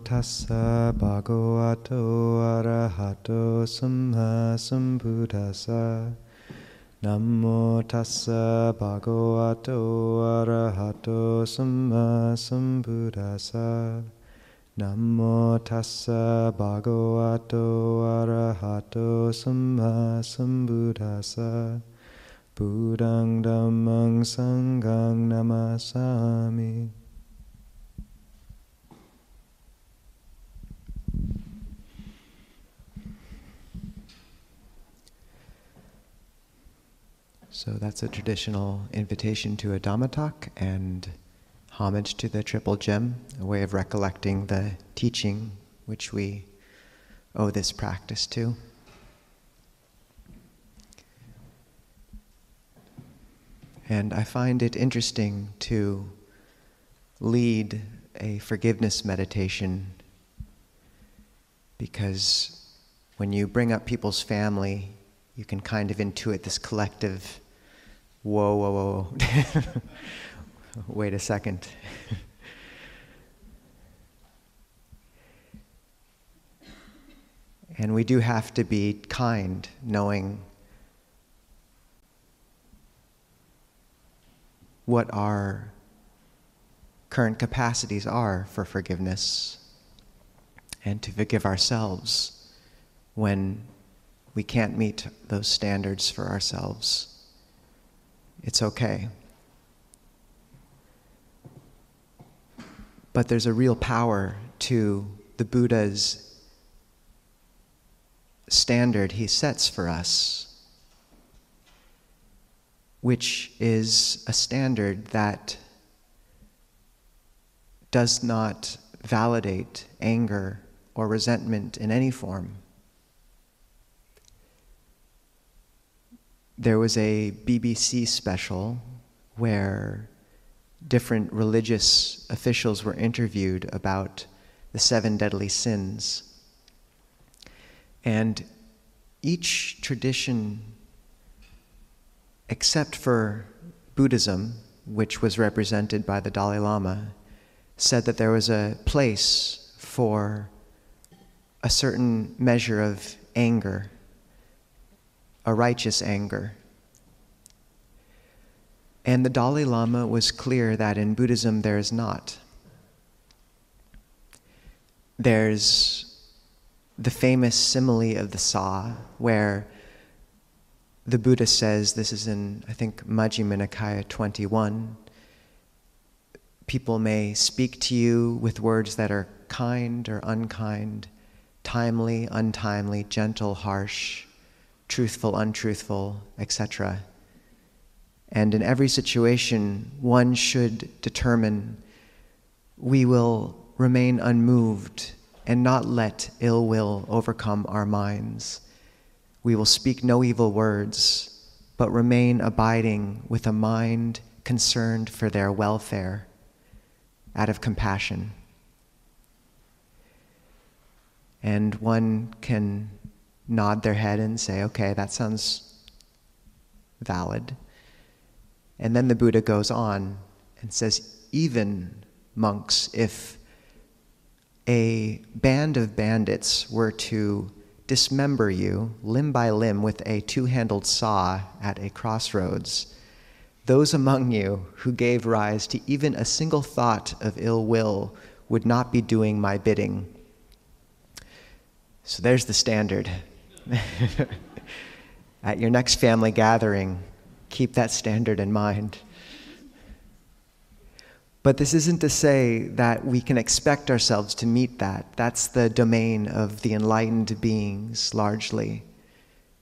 tassa bhagavato arahato samma sambuddhassa. Namo tassa bhagavato arahato samma sambuddhassa. Namo tassa bhagavato arahato samma sambuddhassa. Buddhang dhammang sanghang namasami. So that's a traditional invitation to a Dhamma talk and homage to the Triple Gem, a way of recollecting the teaching which we owe this practice to. And I find it interesting to lead a forgiveness meditation because when you bring up people's family, you can kind of intuit this collective whoa, whoa, whoa. Wait a second. and we do have to be kind, knowing what our current capacities are for forgiveness and to forgive ourselves when we can't meet those standards for ourselves. It's okay. But there's a real power to the Buddha's standard he sets for us, which is a standard that does not validate anger or resentment in any form. There was a BBC special where different religious officials were interviewed about the seven deadly sins. And each tradition, except for Buddhism, which was represented by the Dalai Lama, said that there was a place for a certain measure of anger a righteous anger. And the Dalai Lama was clear that in Buddhism there is not. There's the famous simile of the saw, where the Buddha says, this is in, I think, Majjhima Nikaya 21, people may speak to you with words that are kind or unkind, timely, untimely, gentle, harsh truthful, untruthful, etc. And in every situation, one should determine we will remain unmoved and not let ill will overcome our minds. We will speak no evil words, but remain abiding with a mind concerned for their welfare out of compassion. And one can nod their head and say, okay, that sounds valid. And then the Buddha goes on and says, even monks, if a band of bandits were to dismember you limb by limb with a two handled saw at a crossroads, those among you who gave rise to even a single thought of ill will would not be doing my bidding. So there's the standard. At your next family gathering, keep that standard in mind. But this isn't to say that we can expect ourselves to meet that. That's the domain of the enlightened beings, largely.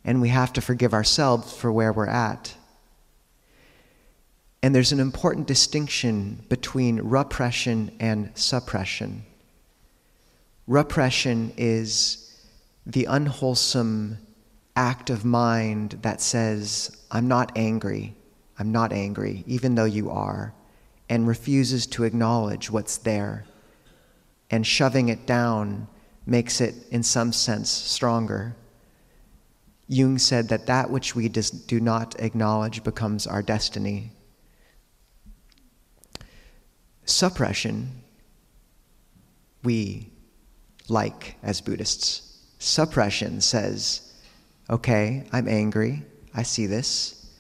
And we have to forgive ourselves for where we're at. And there's an important distinction between repression and suppression. Repression is the unwholesome act of mind that says, I'm not angry, I'm not angry, even though you are, and refuses to acknowledge what's there. And shoving it down makes it, in some sense, stronger. Jung said that that which we do not acknowledge becomes our destiny. Suppression, we like as Buddhists. Suppression says, okay, I'm angry, I see this.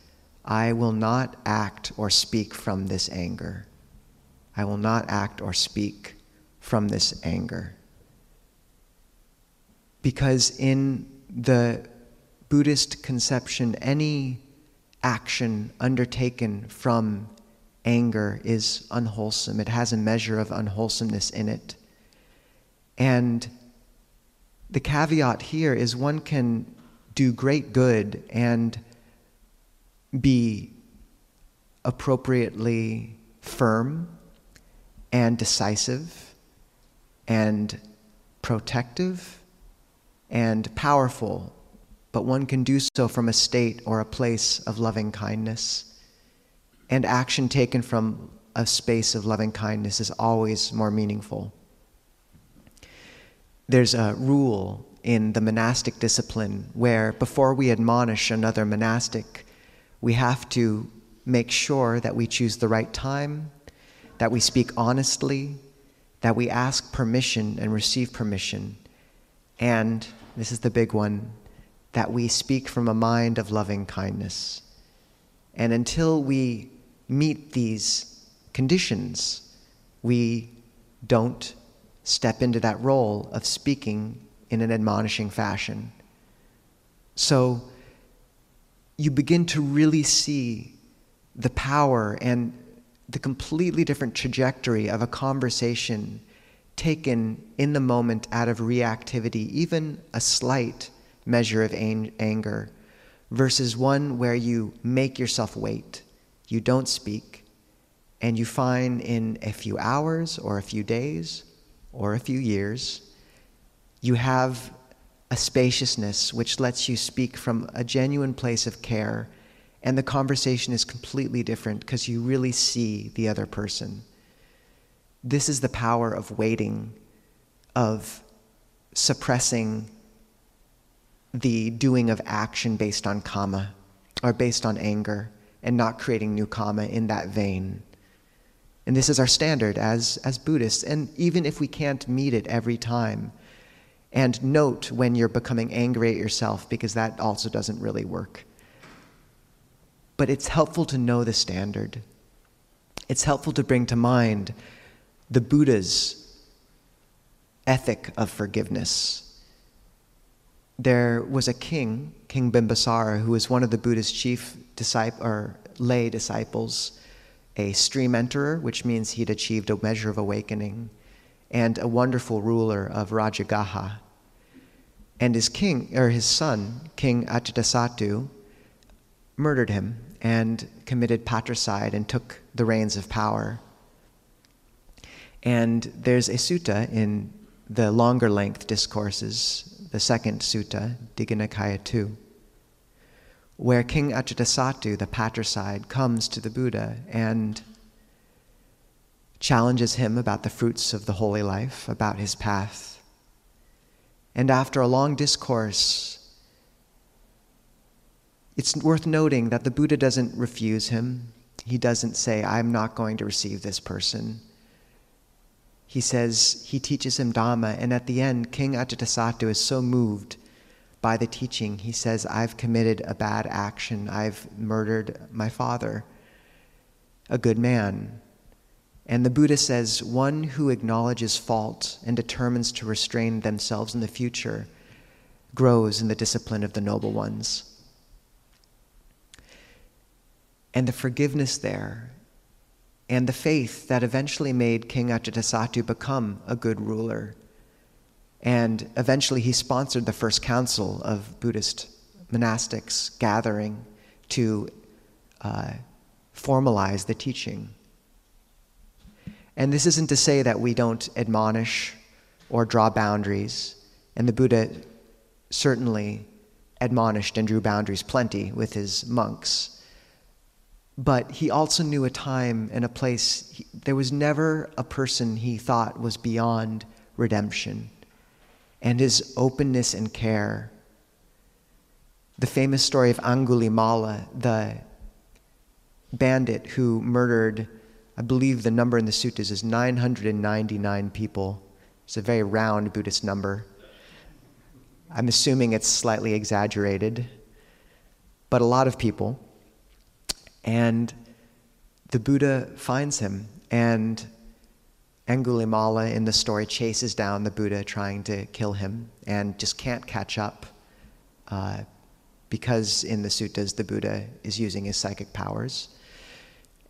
I will not act or speak from this anger. I will not act or speak from this anger. Because in the Buddhist conception, any action undertaken from anger is unwholesome. It has a measure of unwholesomeness in it. And the caveat here is one can do great good and be appropriately firm and decisive and protective and powerful, but one can do so from a state or a place of loving kindness. And action taken from a space of loving kindness is always more meaningful. There's a rule in the monastic discipline where before we admonish another monastic, we have to make sure that we choose the right time, that we speak honestly, that we ask permission and receive permission, and this is the big one that we speak from a mind of loving kindness. And until we meet these conditions, we don't step into that role of speaking in an admonishing fashion. So you begin to really see the power and the completely different trajectory of a conversation taken in the moment out of reactivity, even a slight measure of ang- anger, versus one where you make yourself wait, you don't speak, and you find in a few hours or a few days or a few years, you have a spaciousness which lets you speak from a genuine place of care, and the conversation is completely different because you really see the other person. This is the power of waiting, of suppressing the doing of action based on kama or based on anger and not creating new kamma in that vein. And this is our standard as, as Buddhists. And even if we can't meet it every time, and note when you're becoming angry at yourself because that also doesn't really work. But it's helpful to know the standard. It's helpful to bring to mind the Buddha's ethic of forgiveness. There was a king, King Bimbisara, who was one of the Buddha's chief disciple, or lay disciples, a stream enterer, which means he'd achieved a measure of awakening, and a wonderful ruler of Rajagaha. And his king, or his son, King Ajatasattu, murdered him and committed patricide and took the reins of power. And there's a sutta in the longer length discourses, the second sutta, Digha Nikaya 2, where King Ajatasattu, the patricide, comes to the Buddha and challenges him about the fruits of the holy life, about his path. And after a long discourse, it's worth noting that the Buddha doesn't refuse him. He doesn't say, I'm not going to receive this person he says he teaches him Dhamma, and at the end, King Ajatasattu is so moved by the teaching, he says, I've committed a bad action. I've murdered my father, a good man. And the Buddha says, one who acknowledges fault and determines to restrain themselves in the future grows in the discipline of the noble ones. And the forgiveness there and the faith that eventually made King Ajatasattu become a good ruler. And eventually he sponsored the first council of Buddhist monastics gathering to uh, formalize the teaching. And this isn't to say that we don't admonish or draw boundaries. And the Buddha certainly admonished and drew boundaries plenty with his monks. But he also knew a time and a place. He, there was never a person he thought was beyond redemption. And his openness and care. The famous story of Angulimala, the bandit who murdered, I believe the number in the suttas is 999 people It's a very round Buddhist number. I'm assuming it's slightly exaggerated, but a lot of people. And the Buddha finds him, and Angulimala in the story chases down the Buddha trying to kill him and just can't catch up uh, because in the suttas the Buddha is using his psychic powers.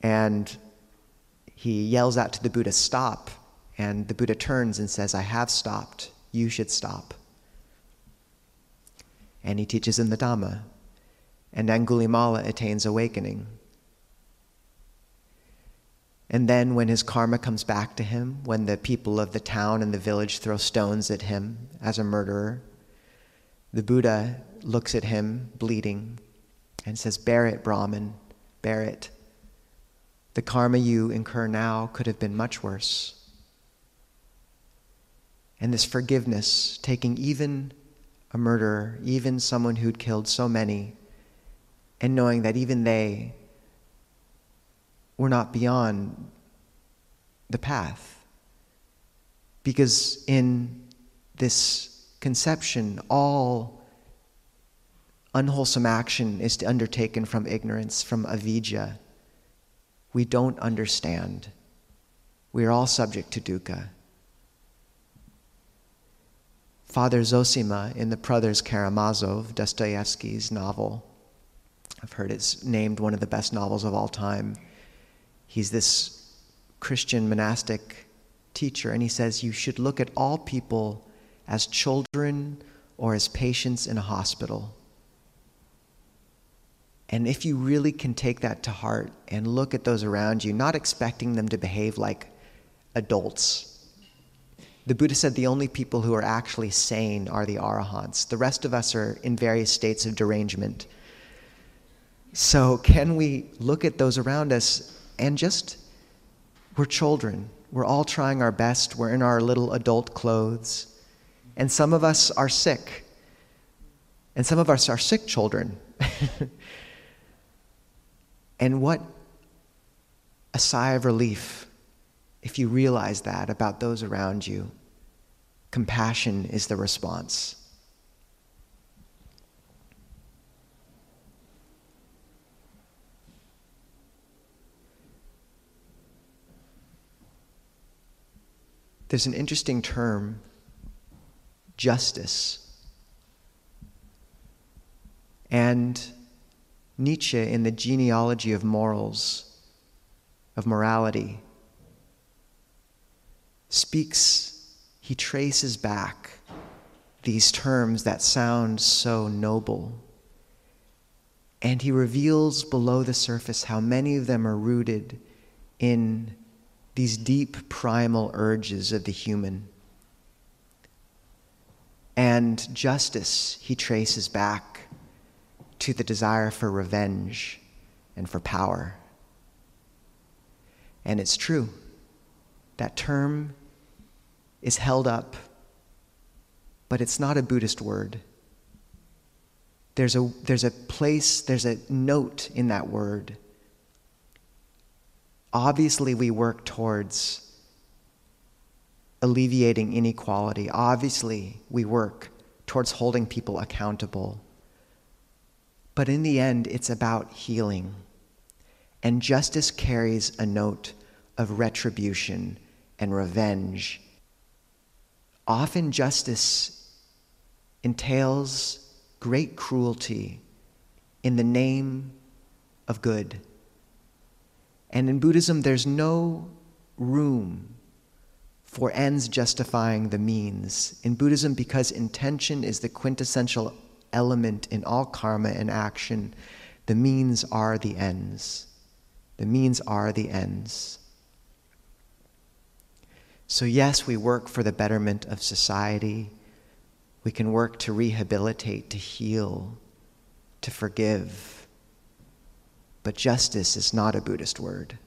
And he yells out to the Buddha, Stop. And the Buddha turns and says, I have stopped. You should stop. And he teaches him the Dhamma. And Angulimala attains awakening. And then, when his karma comes back to him, when the people of the town and the village throw stones at him as a murderer, the Buddha looks at him bleeding and says, Bear it, Brahmin, bear it. The karma you incur now could have been much worse. And this forgiveness, taking even a murderer, even someone who'd killed so many, and knowing that even they were not beyond the path. Because in this conception, all unwholesome action is undertaken from ignorance, from avidya. We don't understand. We are all subject to dukkha. Father Zosima in the Brothers Karamazov, Dostoevsky's novel, I've heard it's named one of the best novels of all time he's this Christian monastic teacher, and he says you should look at all people as children or as patients in a hospital. And if you really can take that to heart and look at those around you, not expecting them to behave like adults. The Buddha said the only people who are actually sane are the arahants. The rest of us are in various states of derangement. So, can we look at those around us and just, we're children. We're all trying our best. We're in our little adult clothes. And some of us are sick. And some of us are sick children. and what a sigh of relief if you realize that about those around you. Compassion is the response. There's an interesting term justice. And Nietzsche, in the genealogy of morals, of morality, speaks, he traces back these terms that sound so noble. And he reveals below the surface how many of them are rooted in these deep primal urges of the human. And justice, he traces back to the desire for revenge and for power. And it's true. That term is held up, but it's not a Buddhist word. There's a, there's a place, there's a note in that word obviously we work towards alleviating inequality. Obviously, we work towards holding people accountable. But in the end, it's about healing. And justice carries a note of retribution and revenge. Often, justice entails great cruelty in the name of good. And in Buddhism, there's no room for ends justifying the means. In Buddhism, because intention is the quintessential element in all karma and action, the means are the ends. The means are the ends. So, yes, we work for the betterment of society. We can work to rehabilitate, to heal, to forgive. But justice is not a Buddhist word.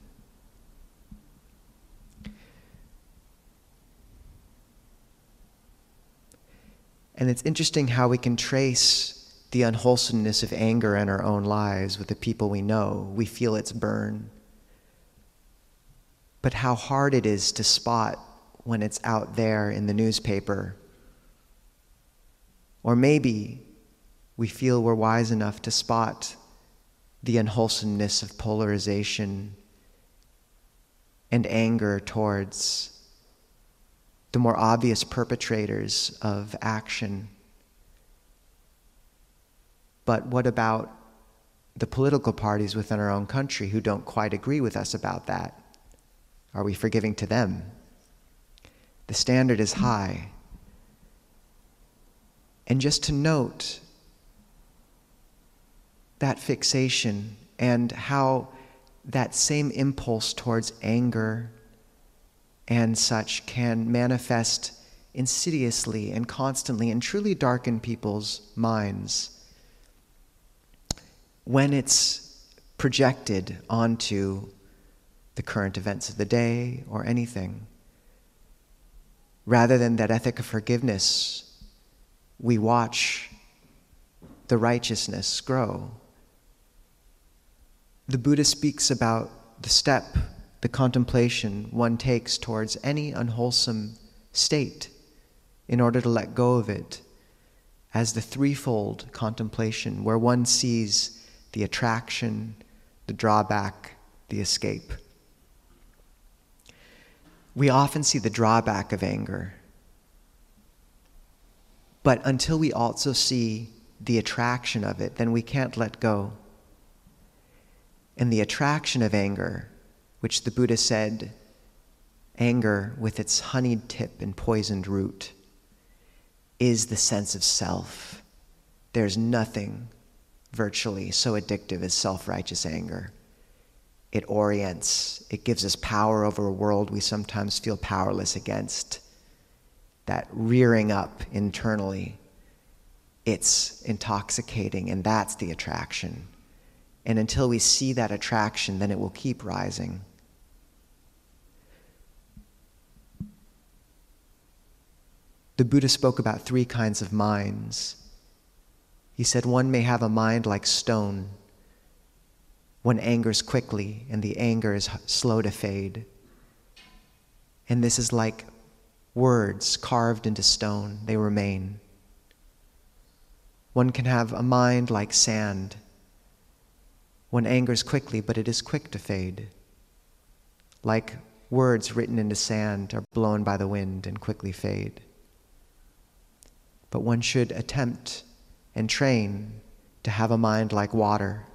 And it's interesting how we can trace the unwholesomeness of anger in our own lives with the people we know. We feel its burn. But how hard it is to spot when it's out there in the newspaper. Or maybe we feel we're wise enough to spot the unwholesomeness of polarization and anger towards the more obvious perpetrators of action. But what about the political parties within our own country who don't quite agree with us about that? Are we forgiving to them? The standard is high. And just to note that fixation and how that same impulse towards anger and such can manifest insidiously and constantly and truly darken people's minds when it's projected onto the current events of the day or anything. Rather than that ethic of forgiveness, we watch the righteousness grow. The Buddha speaks about the step, the contemplation one takes towards any unwholesome state in order to let go of it as the threefold contemplation where one sees the attraction, the drawback, the escape. We often see the drawback of anger. But until we also see the attraction of it, then we can't let go. And the attraction of anger, which the Buddha said, anger with its honeyed tip and poisoned root, is the sense of self. There's nothing virtually so addictive as self righteous anger. It orients, it gives us power over a world we sometimes feel powerless against. That rearing up internally, it's intoxicating, and that's the attraction. And until we see that attraction, then it will keep rising. The Buddha spoke about three kinds of minds he said, One may have a mind like stone. One angers quickly, and the anger is slow to fade. And this is like words carved into stone, they remain. One can have a mind like sand. One angers quickly, but it is quick to fade. Like words written into sand are blown by the wind and quickly fade. But one should attempt and train to have a mind like water,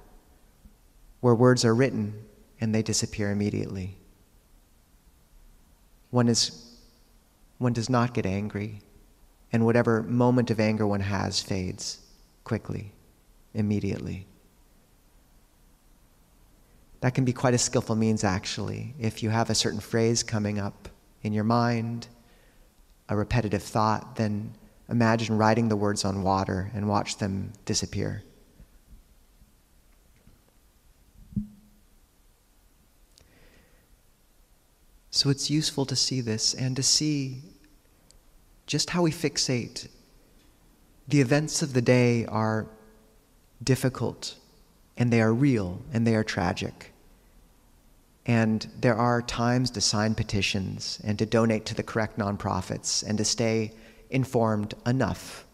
where words are written and they disappear immediately. One, is, one does not get angry, and whatever moment of anger one has fades quickly, immediately. That can be quite a skillful means, actually. If you have a certain phrase coming up in your mind, a repetitive thought, then Imagine writing the words on water and watch them disappear. So it's useful to see this and to see just how we fixate. The events of the day are difficult and they are real and they are tragic. And there are times to sign petitions and to donate to the correct nonprofits and to stay informed enough.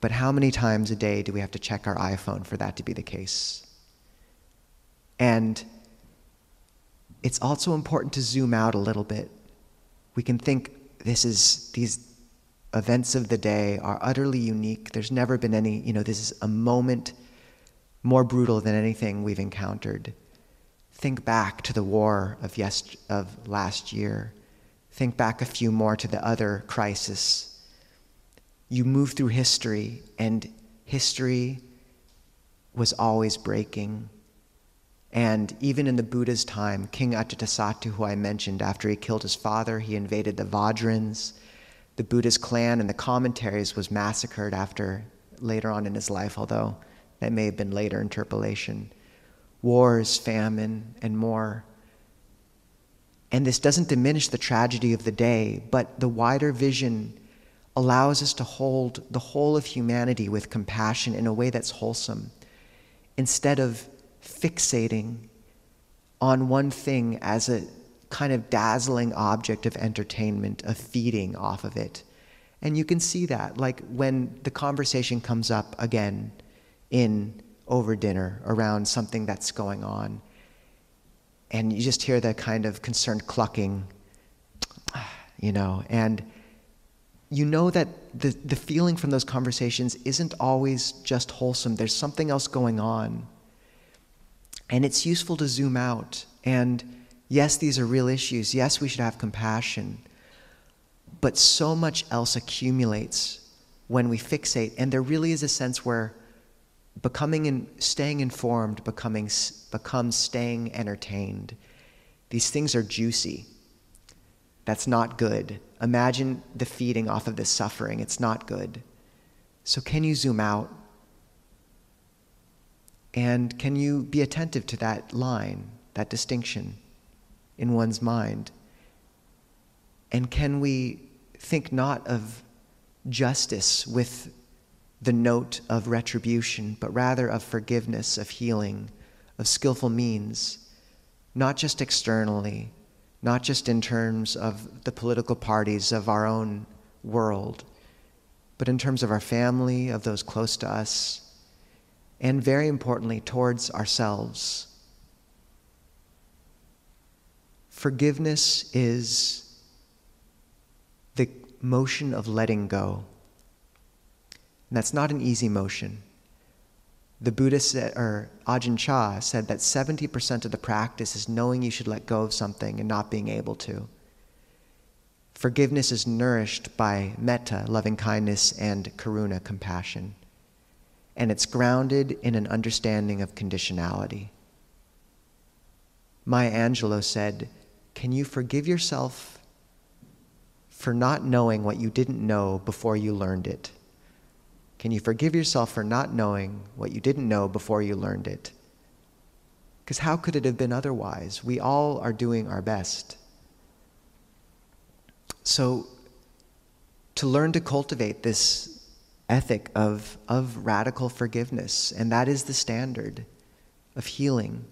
But how many times a day do we have to check our iPhone for that to be the case? And it's also important to zoom out a little bit. We can think this is these events of the day are utterly unique. There's never been any, you know, this is a moment more brutal than anything we've encountered. Think back to the war of, yes, of last year. Think back a few more to the other crisis. You move through history, and history was always breaking. And even in the Buddha's time, King Ajatasattu, who I mentioned, after he killed his father, he invaded the Vajjians. The Buddha's clan and the commentaries was massacred after later on in his life, although that may have been later interpolation. Wars, famine, and more. And this doesn't diminish the tragedy of the day, but the wider vision allows us to hold the whole of humanity with compassion in a way that's wholesome, instead of fixating on one thing as a kind of dazzling object of entertainment, of feeding off of it. And you can see that, like when the conversation comes up again in over dinner around something that's going on, and you just hear the kind of concerned clucking, you know, and you know that the, the feeling from those conversations isn't always just wholesome. There's something else going on. And it's useful to zoom out. And yes, these are real issues. Yes, we should have compassion. But so much else accumulates when we fixate. And there really is a sense where becoming and staying informed becoming, becomes staying entertained. These things are juicy. That's not good. Imagine the feeding off of this suffering. It's not good. So, can you zoom out? And can you be attentive to that line, that distinction in one's mind? And can we think not of justice with the note of retribution, but rather of forgiveness, of healing, of skillful means, not just externally, not just in terms of the political parties of our own world, but in terms of our family, of those close to us, and very importantly, towards ourselves. Forgiveness is the motion of letting go. And that's not an easy motion the Buddha said, or Ajahn Chah said that 70% of the practice is knowing you should let go of something and not being able to. Forgiveness is nourished by metta, loving kindness, and karuna, compassion. And it's grounded in an understanding of conditionality. Maya Angelou said, Can you forgive yourself for not knowing what you didn't know before you learned it? Can you forgive yourself for not knowing what you didn't know before you learned it? Because how could it have been otherwise? We all are doing our best. So, to learn to cultivate this ethic of, of radical forgiveness, and that is the standard of healing.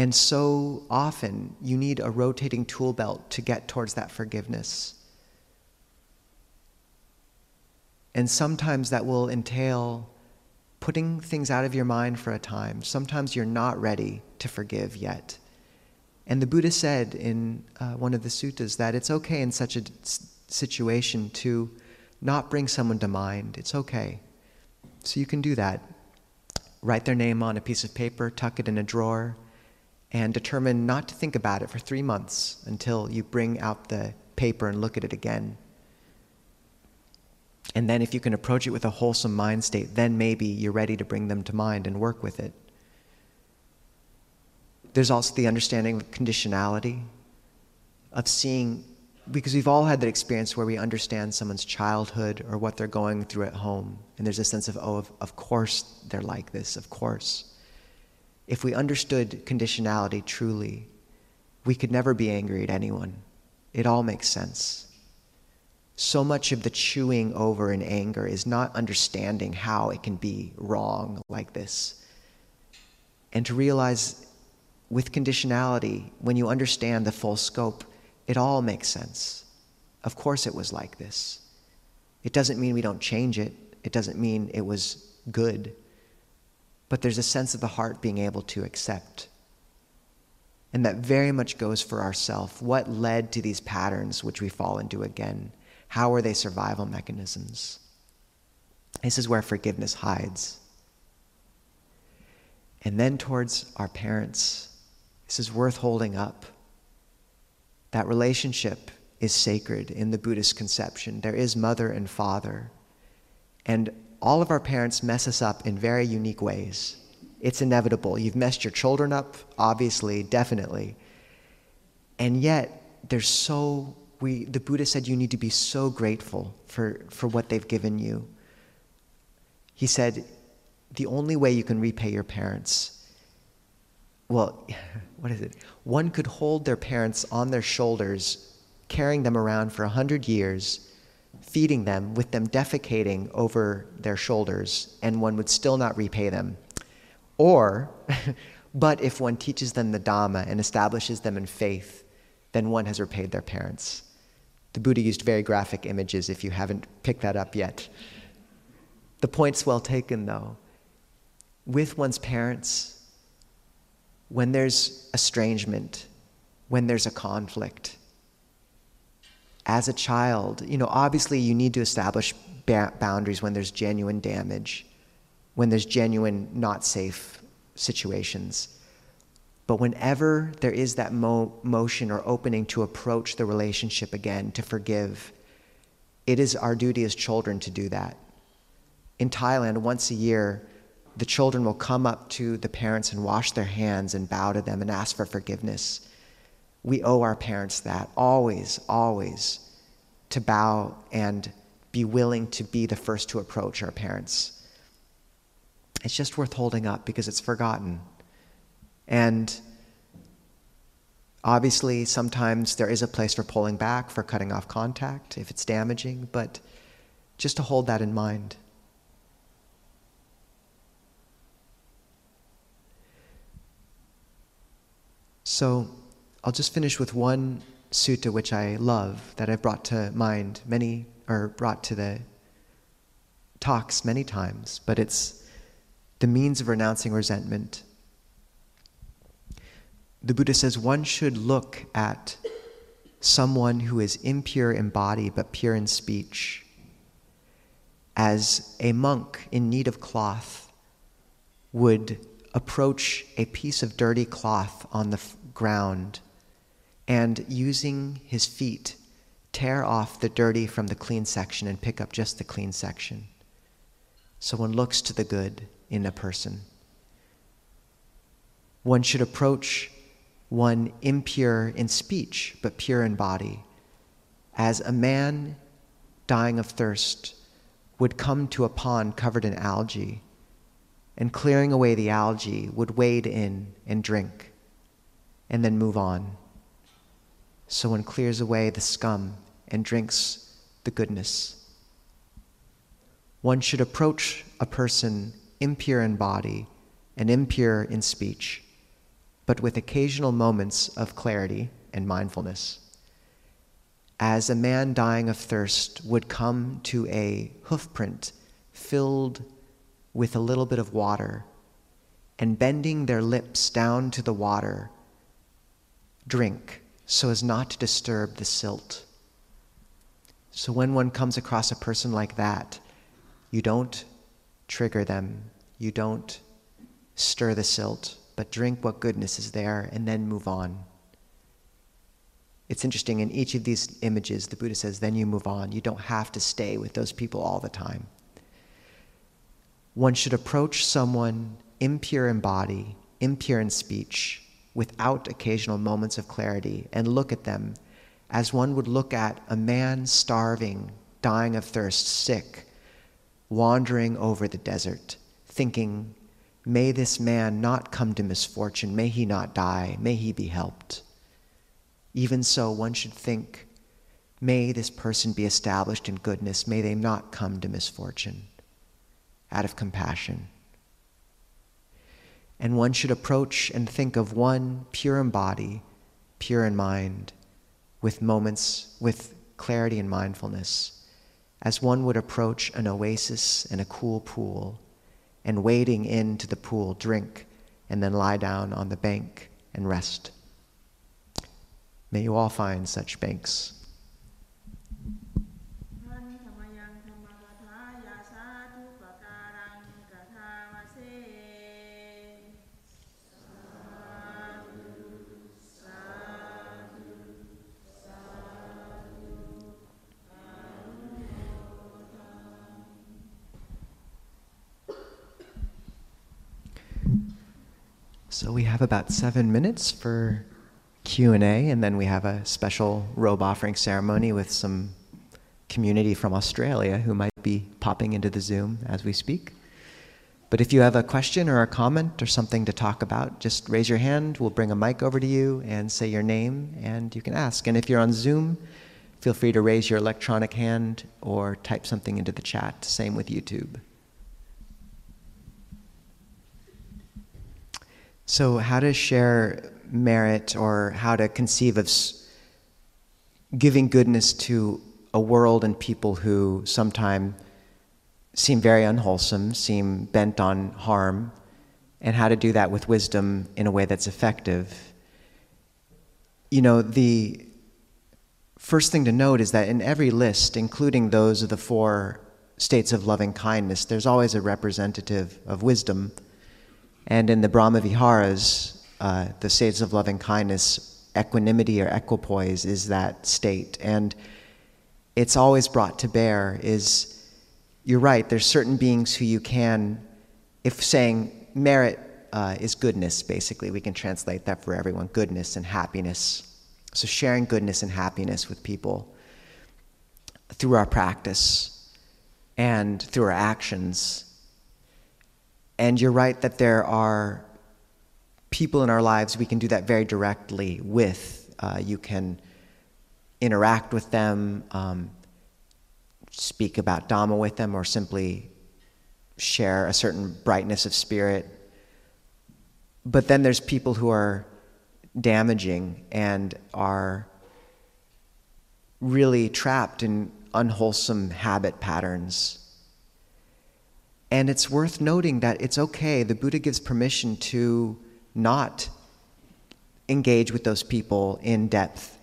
And so often you need a rotating tool belt to get towards that forgiveness. And sometimes that will entail putting things out of your mind for a time. Sometimes you're not ready to forgive yet. And the Buddha said in uh, one of the suttas that it's okay in such a situation to not bring someone to mind. It's okay. So you can do that. Write their name on a piece of paper, tuck it in a drawer, and determine not to think about it for three months until you bring out the paper and look at it again. And then, if you can approach it with a wholesome mind state, then maybe you're ready to bring them to mind and work with it. There's also the understanding of conditionality, of seeing, because we've all had that experience where we understand someone's childhood or what they're going through at home. And there's a sense of, oh, of, of course they're like this, of course if we understood conditionality truly, we could never be angry at anyone. It all makes sense. So much of the chewing over in anger is not understanding how it can be wrong like this. And to realize with conditionality, when you understand the full scope, it all makes sense. Of course, it was like this. It doesn't mean we don't change it, it doesn't mean it was good but there's a sense of the heart being able to accept. And that very much goes for ourself. What led to these patterns which we fall into again? How are they survival mechanisms? This is where forgiveness hides. And then towards our parents, this is worth holding up. That relationship is sacred in the Buddhist conception. There is mother and father. And all of our parents mess us up in very unique ways. It's inevitable. You've messed your children up, obviously, definitely. And yet, there's so, we, the Buddha said you need to be so grateful for, for what they've given you. He said, the only way you can repay your parents, well, what is it? One could hold their parents on their shoulders, carrying them around for a hundred years feeding them with them defecating over their shoulders, and one would still not repay them. Or, but if one teaches them the Dhamma and establishes them in faith, then one has repaid their parents. The Buddha used very graphic images if you haven't picked that up yet. The point's well taken, though. With one's parents, when there's estrangement, when there's a conflict, as a child, you know, obviously you need to establish ba- boundaries when there's genuine damage, when there's genuine not safe situations. But whenever there is that mo- motion or opening to approach the relationship again, to forgive, it is our duty as children to do that. In Thailand, once a year, the children will come up to the parents and wash their hands and bow to them and ask for forgiveness. We owe our parents that, always, always, to bow and be willing to be the first to approach our parents. It's just worth holding up because it's forgotten. And obviously, sometimes there is a place for pulling back, for cutting off contact if it's damaging, but just to hold that in mind. So I'll just finish with one sutta which I love that I've brought to mind many, or brought to the talks many times, but it's the means of renouncing resentment. The Buddha says one should look at someone who is impure in body but pure in speech as a monk in need of cloth would approach a piece of dirty cloth on the f- ground and using his feet tear off the dirty from the clean section and pick up just the clean section. So one looks to the good in a person. One should approach one impure in speech, but pure in body. As a man dying of thirst would come to a pond covered in algae, and clearing away the algae, would wade in and drink, and then move on. So one clears away the scum and drinks the goodness. One should approach a person impure in body and impure in speech but with occasional moments of clarity and mindfulness. As a man dying of thirst would come to a hoofprint filled with a little bit of water, and bending their lips down to the water, drink so as not to disturb the silt. So when one comes across a person like that, you don't trigger them, you don't stir the silt but drink what goodness is there and then move on. It's interesting, in each of these images, the Buddha says, then you move on. You don't have to stay with those people all the time. One should approach someone impure in body, impure in speech, without occasional moments of clarity, and look at them as one would look at a man starving, dying of thirst, sick, wandering over the desert, thinking, May this man not come to misfortune. May he not die. May he be helped. Even so, one should think, may this person be established in goodness. May they not come to misfortune out of compassion. And one should approach and think of one pure in body, pure in mind, with moments, with clarity and mindfulness, as one would approach an oasis in a cool pool and wading into the pool, drink, and then lie down on the bank and rest. May you all find such banks. Have about seven minutes for Q&A, and then we have a special robe offering ceremony with some community from Australia who might be popping into the Zoom as we speak. But if you have a question or a comment or something to talk about, just raise your hand. We'll bring a mic over to you and say your name, and you can ask. And if you're on Zoom, feel free to raise your electronic hand or type something into the chat. Same with YouTube. So, how to share merit or how to conceive of giving goodness to a world and people who sometimes seem very unwholesome, seem bent on harm, and how to do that with wisdom in a way that's effective. You know, the first thing to note is that in every list, including those of the four states of loving kindness, there's always a representative of wisdom. And in the Brahma Viharas, uh, the states of loving kindness, equanimity or equipoise is that state. And it's always brought to bear is you're right, there's certain beings who you can, if saying merit uh, is goodness, basically, we can translate that for everyone goodness and happiness. So, sharing goodness and happiness with people through our practice and through our actions. And you're right that there are people in our lives we can do that very directly with. Uh, you can interact with them, um, speak about Dhamma with them, or simply share a certain brightness of spirit. But then there's people who are damaging and are really trapped in unwholesome habit patterns. And it's worth noting that it's okay, the Buddha gives permission to not engage with those people in depth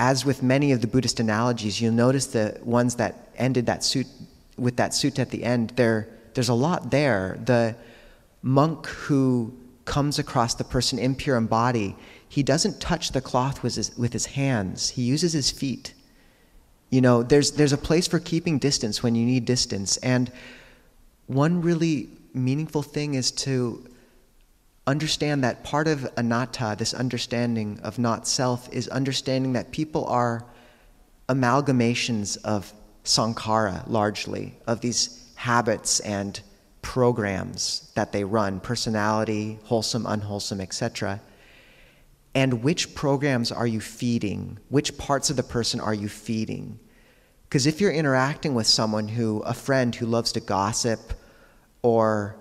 as with many of the Buddhist analogies, you'll notice the ones that ended that suit with that sutta at the end, there, there's a lot there. The monk who comes across the person impure in body, he doesn't touch the cloth with his, with his hands, he uses his feet. You know, there's, there's a place for keeping distance when you need distance. And one really meaningful thing is to understand that part of anatta, this understanding of not self, is understanding that people are amalgamations of sankhara largely, of these habits and programs that they run personality, wholesome, unwholesome, etc. And which programs are you feeding? Which parts of the person are you feeding? Because if you're interacting with someone who, a friend who loves to gossip or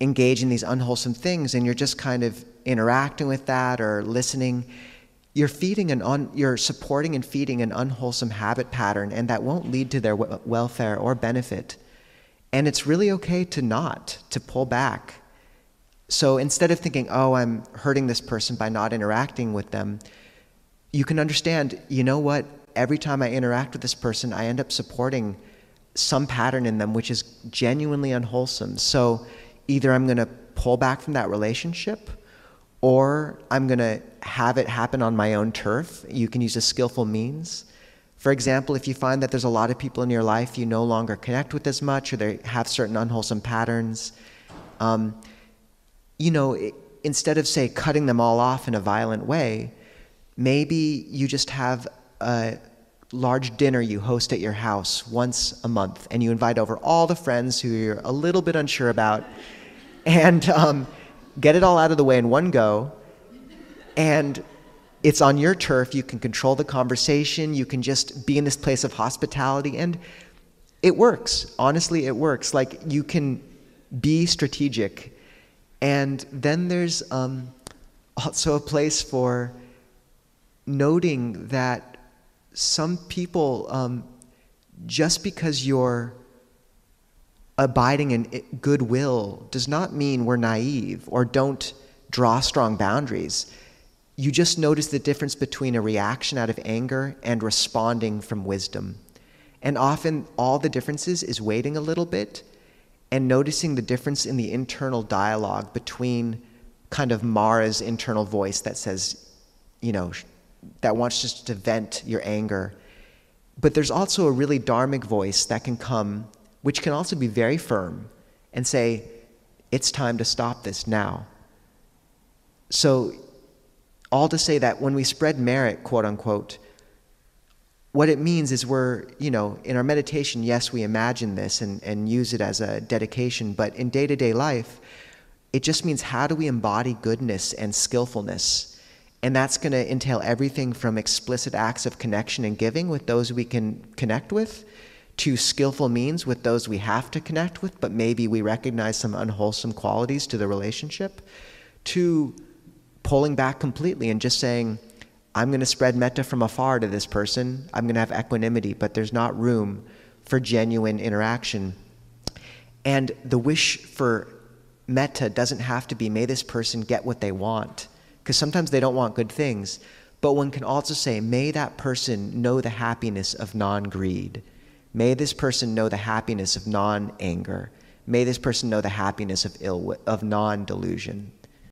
engage in these unwholesome things and you're just kind of interacting with that or listening you're feeding an un, you're supporting and feeding an unwholesome habit pattern and that won't lead to their w- welfare or benefit. And it's really okay to not to pull back. So instead of thinking oh i'm hurting this person by not interacting with them you can understand you know what? Every time i interact with this person i end up supporting some pattern in them which is genuinely unwholesome so either I'm going to pull back from that relationship or I'm going to have it happen on my own turf. You can use a skillful means. For example, if you find that there's a lot of people in your life you no longer connect with as much or they have certain unwholesome patterns, um, you know, it, instead of, say, cutting them all off in a violent way, maybe you just have a large dinner you host at your house once a month and you invite over all the friends who you're a little bit unsure about and um, get it all out of the way in one go. And it's on your turf. You can control the conversation. You can just be in this place of hospitality. And it works. Honestly, it works. Like you can be strategic. And then there's um, also a place for noting that some people, um, just because you're abiding in goodwill does not mean we're naive or don't draw strong boundaries. You just notice the difference between a reaction out of anger and responding from wisdom. And often, all the differences is waiting a little bit and noticing the difference in the internal dialogue between kind of Mara's internal voice that says, you know, that wants just to vent your anger. But there's also a really dharmic voice that can come which can also be very firm and say, it's time to stop this now. So, all to say that when we spread merit, quote unquote, what it means is we're, you know, in our meditation, yes, we imagine this and, and use it as a dedication, but in day to day life, it just means how do we embody goodness and skillfulness? And that's going to entail everything from explicit acts of connection and giving with those we can connect with to skillful means with those we have to connect with, but maybe we recognize some unwholesome qualities to the relationship, to pulling back completely and just saying, I'm going to spread metta from afar to this person. I'm going to have equanimity, but there's not room for genuine interaction. And the wish for metta doesn't have to be, may this person get what they want, because sometimes they don't want good things. But one can also say, may that person know the happiness of non greed. May this person know the happiness of non anger. May this person know the happiness of, ill, of non delusion.